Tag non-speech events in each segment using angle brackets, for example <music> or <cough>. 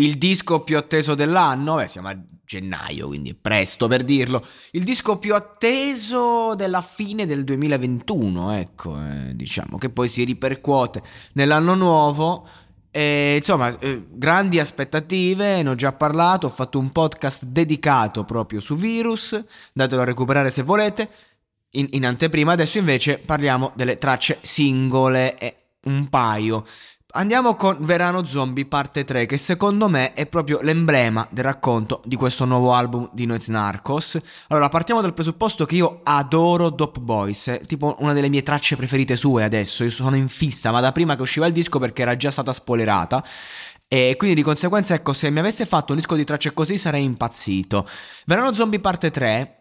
Il disco più atteso dell'anno, beh, siamo a gennaio, quindi è presto per dirlo. Il disco più atteso della fine del 2021, ecco, eh, diciamo, che poi si ripercuote nell'anno nuovo. E, insomma, eh, grandi aspettative, ne ho già parlato, ho fatto un podcast dedicato proprio su Virus, datelo a recuperare se volete. In, in anteprima, adesso invece parliamo delle tracce singole, e un paio. Andiamo con Verano Zombie parte 3 che secondo me è proprio l'emblema del racconto di questo nuovo album di Noiz Narcos. Allora partiamo dal presupposto che io adoro Dope Boys, è tipo una delle mie tracce preferite sue adesso, io sono in fissa ma da prima che usciva il disco perché era già stata spoilerata. E quindi di conseguenza, ecco, se mi avesse fatto un disco di tracce così sarei impazzito. Verano Zombie parte 3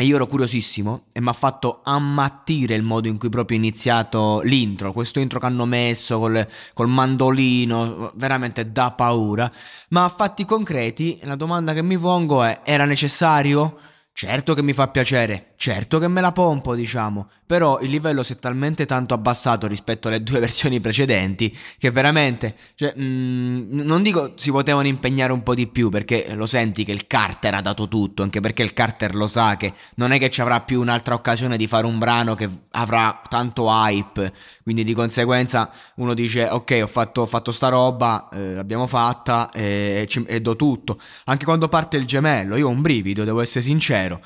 e io ero curiosissimo e mi ha fatto ammattire il modo in cui proprio è iniziato l'intro, questo intro che hanno messo col, col mandolino, veramente da paura. Ma a fatti concreti, la domanda che mi pongo è, era necessario? Certo che mi fa piacere, certo che me la pompo, diciamo, però il livello si è talmente tanto abbassato rispetto alle due <laughs> versioni precedenti che veramente, cioè, mm, non dico si potevano impegnare un po' di più perché lo senti che il Carter ha dato tutto, anche perché il Carter lo sa che non è che ci avrà più un'altra occasione di fare un brano che avrà tanto hype, quindi di conseguenza uno dice ok ho fatto, ho fatto sta roba, eh, l'abbiamo fatta e, ci- e do tutto, anche quando parte il gemello, io ho un brivido, devo essere sincero.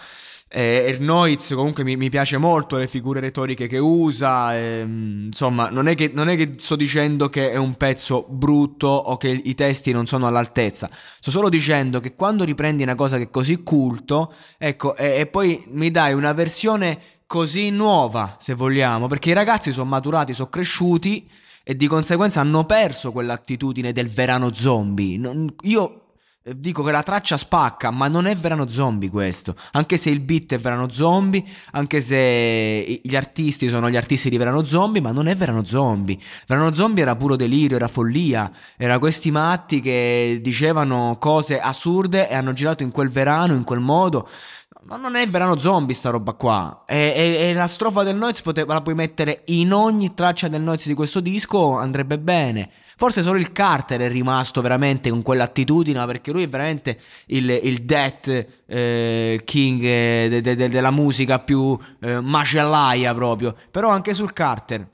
Eh, Noiz comunque mi, mi piace molto le figure retoriche che usa, ehm, insomma non è, che, non è che sto dicendo che è un pezzo brutto o che i testi non sono all'altezza, sto solo dicendo che quando riprendi una cosa che è così culto, ecco, e, e poi mi dai una versione così nuova, se vogliamo, perché i ragazzi sono maturati, sono cresciuti e di conseguenza hanno perso quell'attitudine del verano zombie. Non- io dico che la traccia spacca, ma non è verano zombie questo. Anche se il beat è verano zombie, anche se gli artisti sono gli artisti di verano zombie, ma non è verano zombie. Verano zombie era puro delirio, era follia. Era questi matti che dicevano cose assurde e hanno girato in quel verano, in quel modo. Ma non è verano zombie sta roba qua. E, e- e la strofa del Noiz poteva- la puoi mettere in ogni traccia del Noiz di questo disco, andrebbe bene. Forse solo il Carter è rimasto veramente con quell'attitudine, perché lui è veramente il, il death eh, king eh, de- de- de- della musica più eh, macellaia proprio. Però anche sul Carter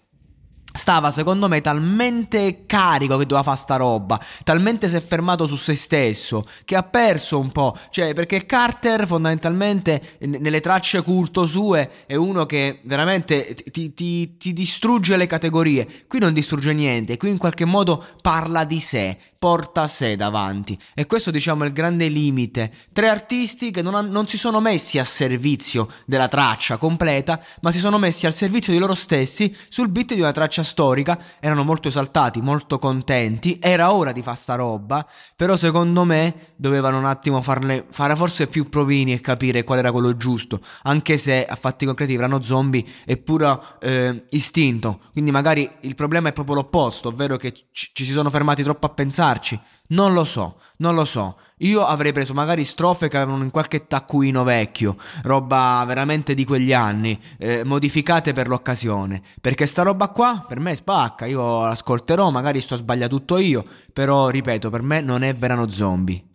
stava secondo me talmente carico che doveva fare sta roba, talmente si è fermato su se stesso che ha perso un po', cioè perché Carter fondamentalmente n- nelle tracce culto sue è uno che veramente ti, ti- ti distrugge le categorie, qui non distrugge niente, qui in qualche modo parla di sé, porta sé davanti. E questo diciamo è il grande limite, tre artisti che non, han- non si sono messi a servizio della traccia completa, ma si sono messi al servizio di loro stessi sul beat di una traccia storica, erano molto esaltati, molto contenti, era ora di fare sta roba, però secondo me dovevano un attimo farne, fare forse più provini e capire qual era quello giusto, anche se a fatti concreti Verano Zombie è puro eh, istinto, quindi magari il problema è proprio l'opposto, ovvero che ci, ci si sono fermati troppo a pensarci. Non lo so, non lo so. Io avrei preso magari strofe che avevano in qualche taccuino vecchio, roba veramente di quegli anni, eh, modificate per l'occasione. Perché sta roba qua per me spacca, io l'ascolterò, magari sto sbagliato tutto io, però ripeto, per me non è verano zombie.